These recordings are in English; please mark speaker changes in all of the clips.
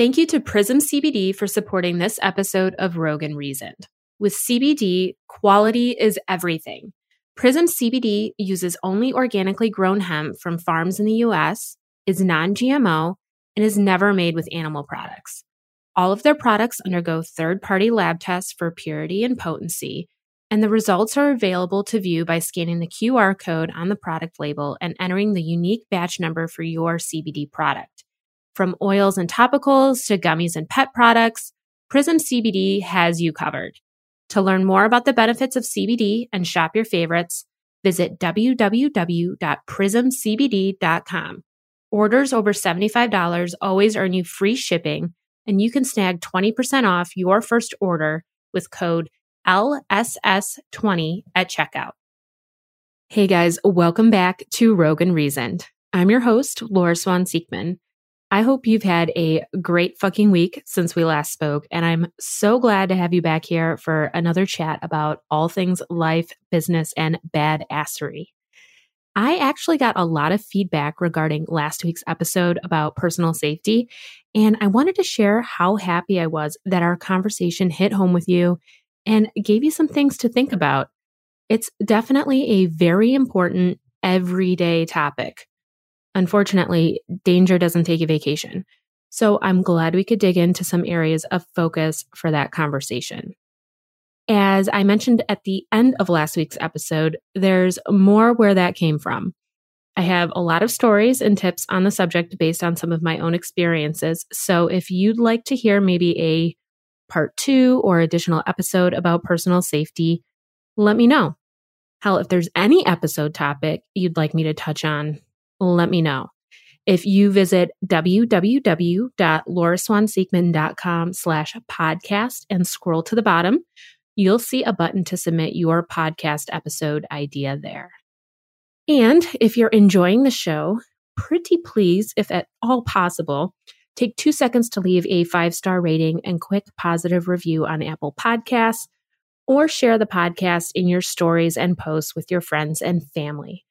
Speaker 1: Thank you to Prism CBD for supporting this episode of Rogue and Reason. With CBD, quality is everything. Prism CBD uses only organically grown hemp from farms in the US, is non GMO, and is never made with animal products. All of their products undergo third party lab tests for purity and potency, and the results are available to view by scanning the QR code on the product label and entering the unique batch number for your CBD product. From oils and topicals to gummies and pet products, Prism CBD has you covered. To learn more about the benefits of CBD and shop your favorites, visit www.prismcbd.com. Orders over $75 always earn you free shipping, and you can snag 20% off your first order with code LSS20 at checkout. Hey guys, welcome back to Rogue and Reason. I'm your host, Laura Swan Siekman. I hope you've had a great fucking week since we last spoke, and I'm so glad to have you back here for another chat about all things life, business, and badassery. I actually got a lot of feedback regarding last week's episode about personal safety, and I wanted to share how happy I was that our conversation hit home with you and gave you some things to think about. It's definitely a very important everyday topic. Unfortunately, danger doesn't take a vacation. So I'm glad we could dig into some areas of focus for that conversation. As I mentioned at the end of last week's episode, there's more where that came from. I have a lot of stories and tips on the subject based on some of my own experiences. So if you'd like to hear maybe a part two or additional episode about personal safety, let me know. Hell, if there's any episode topic you'd like me to touch on, let me know. If you visit www.lauraswansiekman.com slash podcast and scroll to the bottom, you'll see a button to submit your podcast episode idea there. And if you're enjoying the show, pretty please, if at all possible, take two seconds to leave a five star rating and quick positive review on Apple Podcasts or share the podcast in your stories and posts with your friends and family.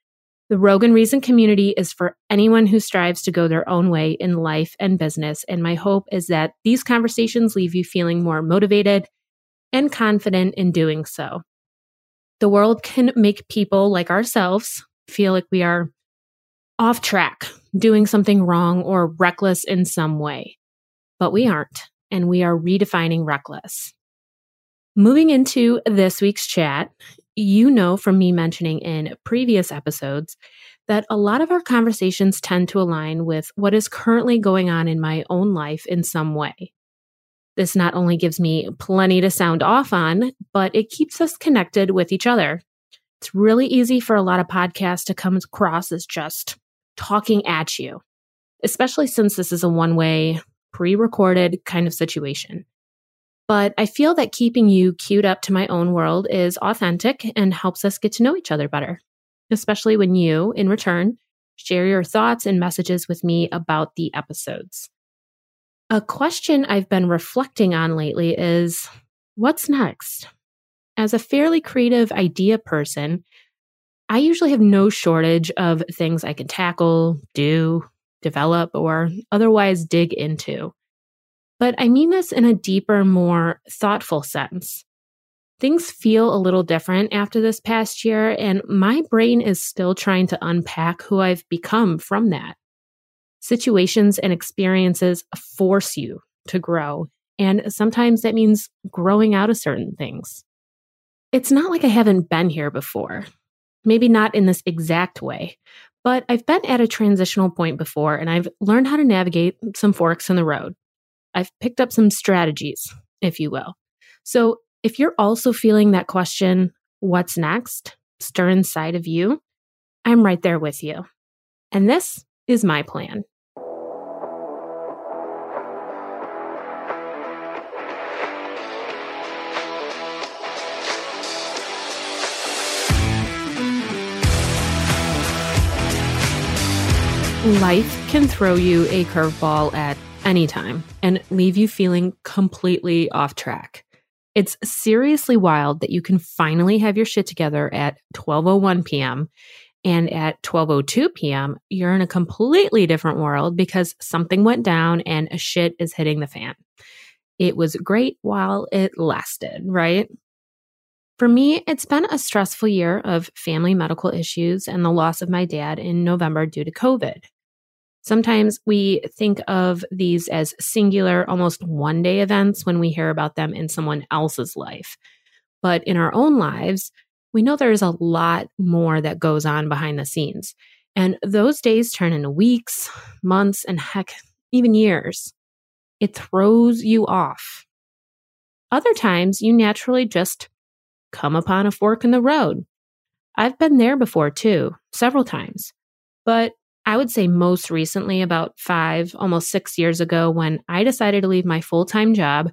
Speaker 1: The Rogue and Reason community is for anyone who strives to go their own way in life and business. And my hope is that these conversations leave you feeling more motivated and confident in doing so. The world can make people like ourselves feel like we are off track, doing something wrong, or reckless in some way. But we aren't, and we are redefining reckless. Moving into this week's chat, you know from me mentioning in previous episodes that a lot of our conversations tend to align with what is currently going on in my own life in some way. This not only gives me plenty to sound off on, but it keeps us connected with each other. It's really easy for a lot of podcasts to come across as just talking at you, especially since this is a one way, pre recorded kind of situation. But I feel that keeping you queued up to my own world is authentic and helps us get to know each other better, especially when you, in return, share your thoughts and messages with me about the episodes. A question I've been reflecting on lately is what's next? As a fairly creative idea person, I usually have no shortage of things I can tackle, do, develop, or otherwise dig into. But I mean this in a deeper, more thoughtful sense. Things feel a little different after this past year, and my brain is still trying to unpack who I've become from that. Situations and experiences force you to grow, and sometimes that means growing out of certain things. It's not like I haven't been here before, maybe not in this exact way, but I've been at a transitional point before and I've learned how to navigate some forks in the road. I've picked up some strategies, if you will. So if you're also feeling that question, what's next, stir inside of you, I'm right there with you. And this is my plan. Life can throw you a curveball at anytime and leave you feeling completely off track. It's seriously wild that you can finally have your shit together at 12:01 p.m. And at 12:02 p.m., you're in a completely different world because something went down and a shit is hitting the fan. It was great while it lasted, right? For me, it's been a stressful year of family medical issues and the loss of my dad in November due to COVID. Sometimes we think of these as singular, almost one day events when we hear about them in someone else's life. But in our own lives, we know there's a lot more that goes on behind the scenes. And those days turn into weeks, months, and heck, even years. It throws you off. Other times, you naturally just come upon a fork in the road. I've been there before too, several times. But I would say most recently, about five, almost six years ago, when I decided to leave my full time job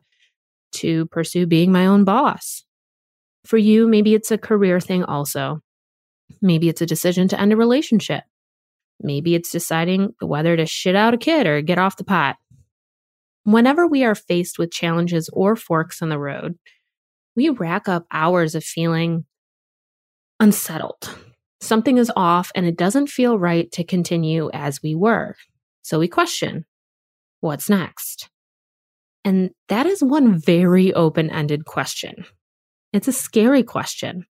Speaker 1: to pursue being my own boss. For you, maybe it's a career thing also. Maybe it's a decision to end a relationship. Maybe it's deciding whether to shit out a kid or get off the pot. Whenever we are faced with challenges or forks in the road, we rack up hours of feeling unsettled. Something is off and it doesn't feel right to continue as we were. So we question what's next? And that is one very open ended question. It's a scary question.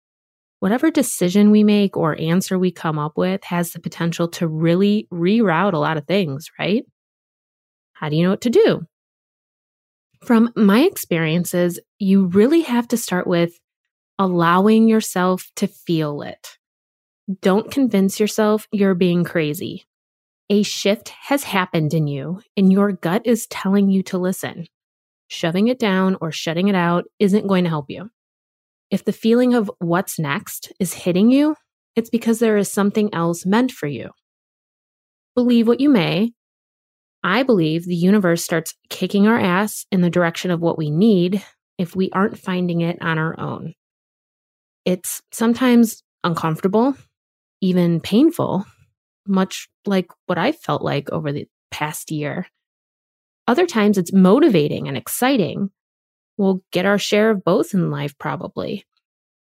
Speaker 1: Whatever decision we make or answer we come up with has the potential to really reroute a lot of things, right? How do you know what to do? From my experiences, you really have to start with allowing yourself to feel it. Don't convince yourself you're being crazy. A shift has happened in you, and your gut is telling you to listen. Shoving it down or shutting it out isn't going to help you. If the feeling of what's next is hitting you, it's because there is something else meant for you. Believe what you may. I believe the universe starts kicking our ass in the direction of what we need if we aren't finding it on our own. It's sometimes uncomfortable, even painful, much like what I felt like over the past year. Other times it's motivating and exciting, We'll get our share of both in life, probably.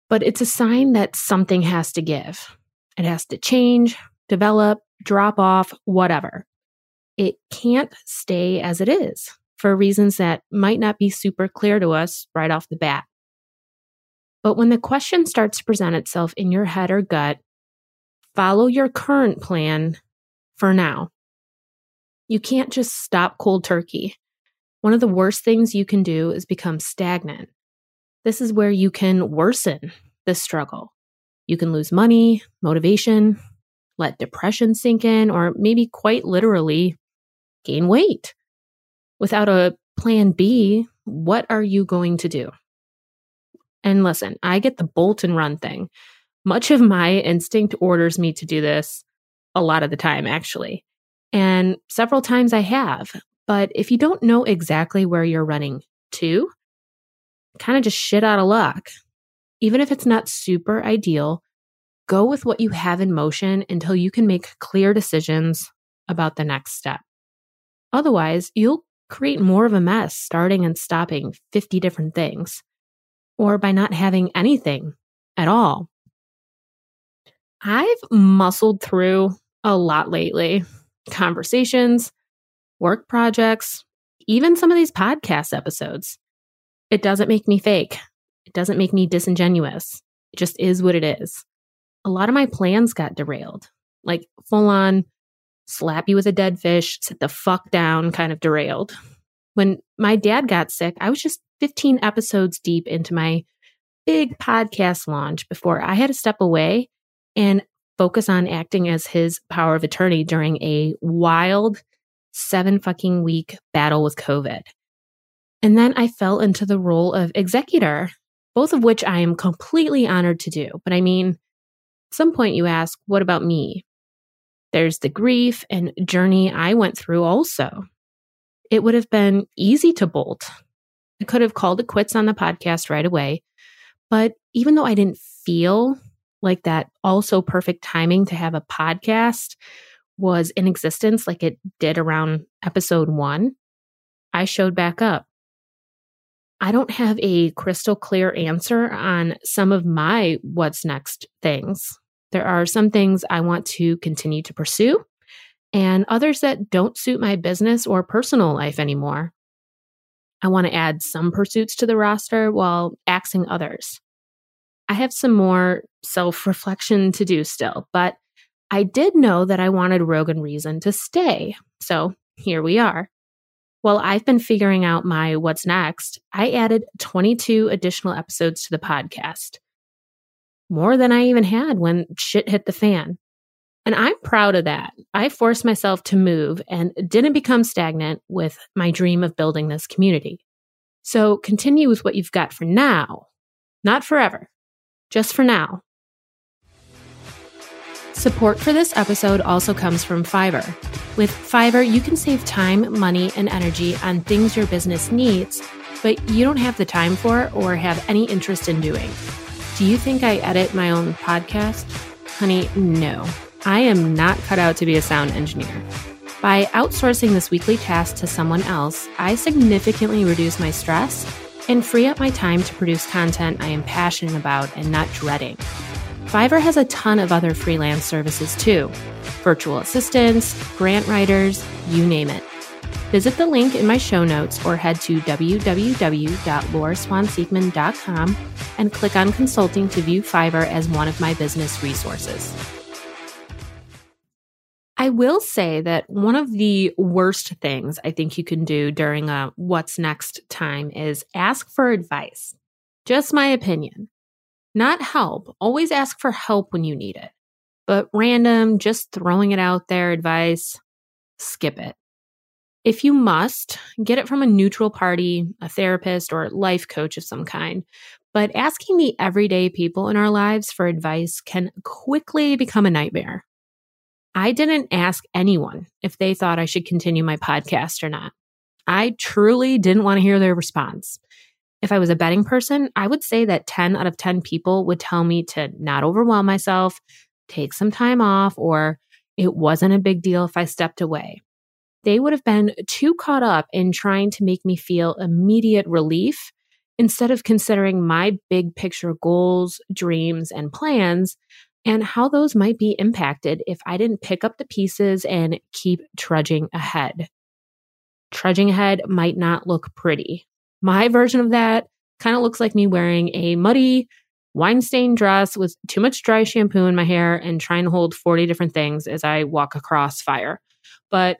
Speaker 1: But it's a sign that something has to give. It has to change, develop, drop off, whatever. It can't stay as it is for reasons that might not be super clear to us right off the bat. But when the question starts to present itself in your head or gut, follow your current plan for now. You can't just stop cold turkey. One of the worst things you can do is become stagnant. This is where you can worsen the struggle. You can lose money, motivation, let depression sink in, or maybe quite literally gain weight. Without a plan B, what are you going to do? And listen, I get the bolt and run thing. Much of my instinct orders me to do this a lot of the time, actually. And several times I have. But if you don't know exactly where you're running to, kind of just shit out of luck. Even if it's not super ideal, go with what you have in motion until you can make clear decisions about the next step. Otherwise, you'll create more of a mess starting and stopping 50 different things, or by not having anything at all. I've muscled through a lot lately conversations, work projects, even some of these podcast episodes. It doesn't make me fake. It doesn't make me disingenuous. It just is what it is. A lot of my plans got derailed, like full on slap you with a dead fish, sit the fuck down kind of derailed. When my dad got sick, I was just 15 episodes deep into my big podcast launch before I had to step away and focus on acting as his power of attorney during a wild seven fucking week battle with COVID. And then I fell into the role of executor, both of which I am completely honored to do. But I mean, some point you ask, what about me? There's the grief and journey I went through also. It would have been easy to bolt. I could have called it quits on the podcast right away. But even though I didn't feel like that also perfect timing to have a podcast was in existence like it did around episode one, I showed back up. I don't have a crystal clear answer on some of my what's next things. There are some things I want to continue to pursue, and others that don't suit my business or personal life anymore. I want to add some pursuits to the roster while axing others. I have some more self reflection to do still, but I did know that I wanted Rogue & Reason to stay. So here we are. While I've been figuring out my what's next, I added 22 additional episodes to the podcast. More than I even had when shit hit the fan. And I'm proud of that. I forced myself to move and didn't become stagnant with my dream of building this community. So continue with what you've got for now, not forever, just for now. Support for this episode also comes from Fiverr. With Fiverr, you can save time, money, and energy on things your business needs, but you don't have the time for or have any interest in doing. Do you think I edit my own podcast? Honey, no. I am not cut out to be a sound engineer. By outsourcing this weekly task to someone else, I significantly reduce my stress and free up my time to produce content I am passionate about and not dreading. Fiverr has a ton of other freelance services too virtual assistants, grant writers, you name it. Visit the link in my show notes or head to www.laurswansieckman.com and click on consulting to view Fiverr as one of my business resources. I will say that one of the worst things I think you can do during a what's next time is ask for advice. Just my opinion. Not help. Always ask for help when you need it. But random, just throwing it out there advice, skip it. If you must, get it from a neutral party, a therapist, or life coach of some kind. But asking the everyday people in our lives for advice can quickly become a nightmare. I didn't ask anyone if they thought I should continue my podcast or not. I truly didn't want to hear their response. If I was a betting person, I would say that 10 out of 10 people would tell me to not overwhelm myself, take some time off, or it wasn't a big deal if I stepped away. They would have been too caught up in trying to make me feel immediate relief instead of considering my big picture goals, dreams, and plans and how those might be impacted if I didn't pick up the pieces and keep trudging ahead. Trudging ahead might not look pretty. My version of that kind of looks like me wearing a muddy, wine stained dress with too much dry shampoo in my hair and trying to hold 40 different things as I walk across fire. But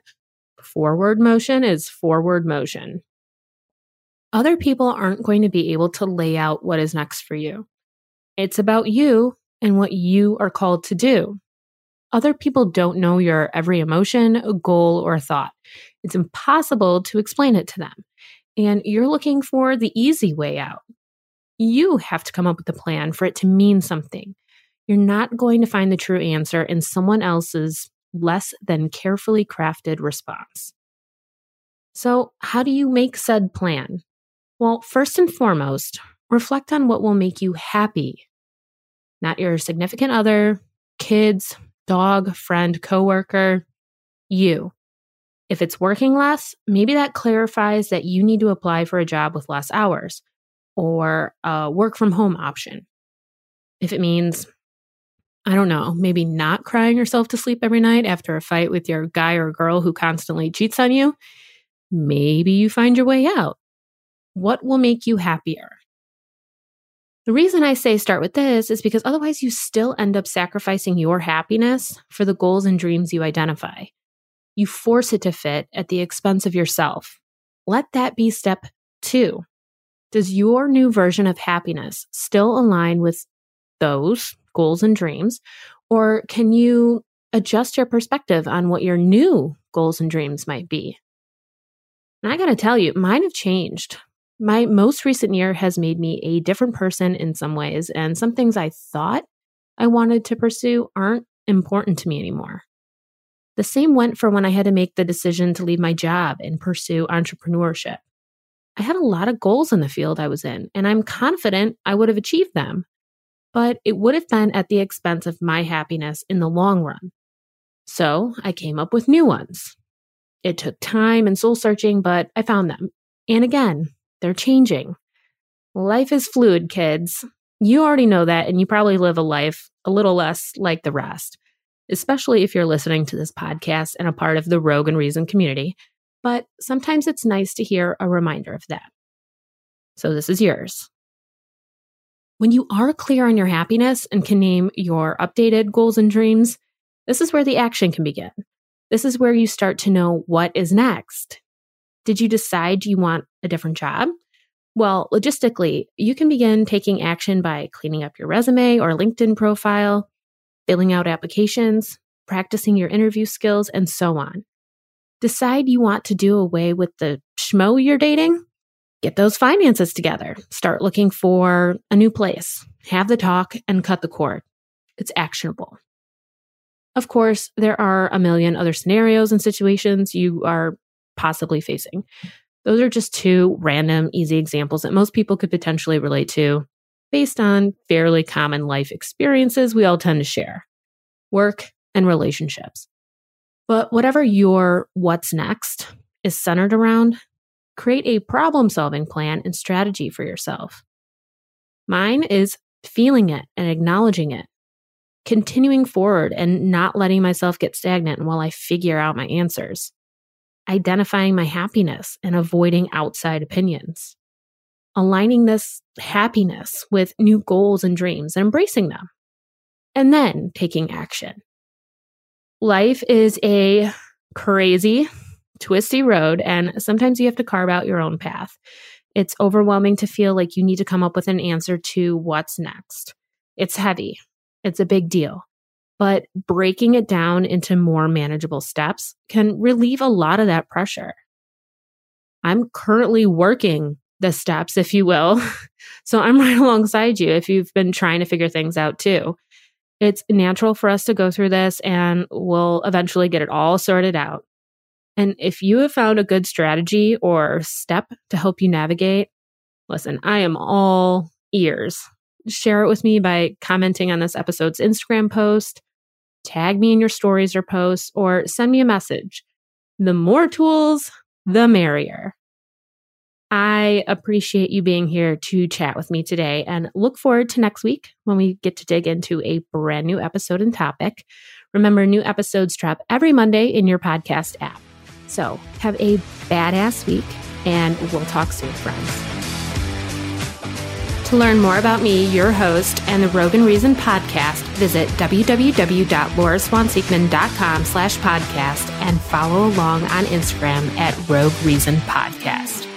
Speaker 1: forward motion is forward motion. Other people aren't going to be able to lay out what is next for you. It's about you and what you are called to do. Other people don't know your every emotion, goal, or thought. It's impossible to explain it to them and you're looking for the easy way out. You have to come up with a plan for it to mean something. You're not going to find the true answer in someone else's less than carefully crafted response. So, how do you make said plan? Well, first and foremost, reflect on what will make you happy. Not your significant other, kids, dog, friend, coworker, you. If it's working less, maybe that clarifies that you need to apply for a job with less hours or a work from home option. If it means, I don't know, maybe not crying yourself to sleep every night after a fight with your guy or girl who constantly cheats on you, maybe you find your way out. What will make you happier? The reason I say start with this is because otherwise you still end up sacrificing your happiness for the goals and dreams you identify you force it to fit at the expense of yourself. Let that be step two. Does your new version of happiness still align with those goals and dreams? Or can you adjust your perspective on what your new goals and dreams might be? And I got to tell you, mine have changed. My most recent year has made me a different person in some ways, and some things I thought I wanted to pursue aren't important to me anymore. The same went for when I had to make the decision to leave my job and pursue entrepreneurship. I had a lot of goals in the field I was in, and I'm confident I would have achieved them, but it would have been at the expense of my happiness in the long run. So I came up with new ones. It took time and soul searching, but I found them. And again, they're changing. Life is fluid, kids. You already know that, and you probably live a life a little less like the rest, especially if you're listening to this podcast and a part of the Rogue and Reason community. But sometimes it's nice to hear a reminder of that. So this is yours. When you are clear on your happiness and can name your updated goals and dreams, this is where the action can begin. This is where you start to know what is next. Did you decide you want a different job? Well, logistically, you can begin taking action by cleaning up your resume or LinkedIn profile, filling out applications, practicing your interview skills, and so on. Decide you want to do away with the schmo you're dating? Get those finances together. Start looking for a new place. Have the talk and cut the cord. It's actionable. Of course, there are a million other scenarios and situations you are possibly facing. Those are just two random, easy examples that most people could potentially relate to based on fairly common life experiences we all tend to share work and relationships. But whatever your what's next is centered around, create a problem solving plan and strategy for yourself. Mine is feeling it and acknowledging it, continuing forward and not letting myself get stagnant while I figure out my answers identifying my happiness and avoiding outside opinions, aligning this happiness with new goals and dreams and embracing them, and then taking action. Life is a crazy, twisty road, and sometimes you have to carve out your own path. It's overwhelming to feel like you need to come up with an answer to what's next. It's heavy, it's a big deal but breaking it down into more manageable steps can relieve a lot of that pressure. I'm currently working the steps, if you will. so I'm right alongside you if you've been trying to figure things out too. It's natural for us to go through this and we'll eventually get it all sorted out. And if you have found a good strategy or step to help you navigate, listen, I am all ears share it with me by commenting on this episode's Instagram post, tag me in your stories or posts, or send me a message. The more tools, the merrier. I appreciate you being here to chat with me today and look forward to next week when we get to dig into a brand new episode and topic. Remember, new episodes drop every Monday in your podcast app. So have a badass week and we'll talk soon, friends. To learn more about me, your host, and the Rogue and Reason podcast, visit www.lauraswanseekman.com slash podcast and follow along on Instagram at Rogue Reason Podcast.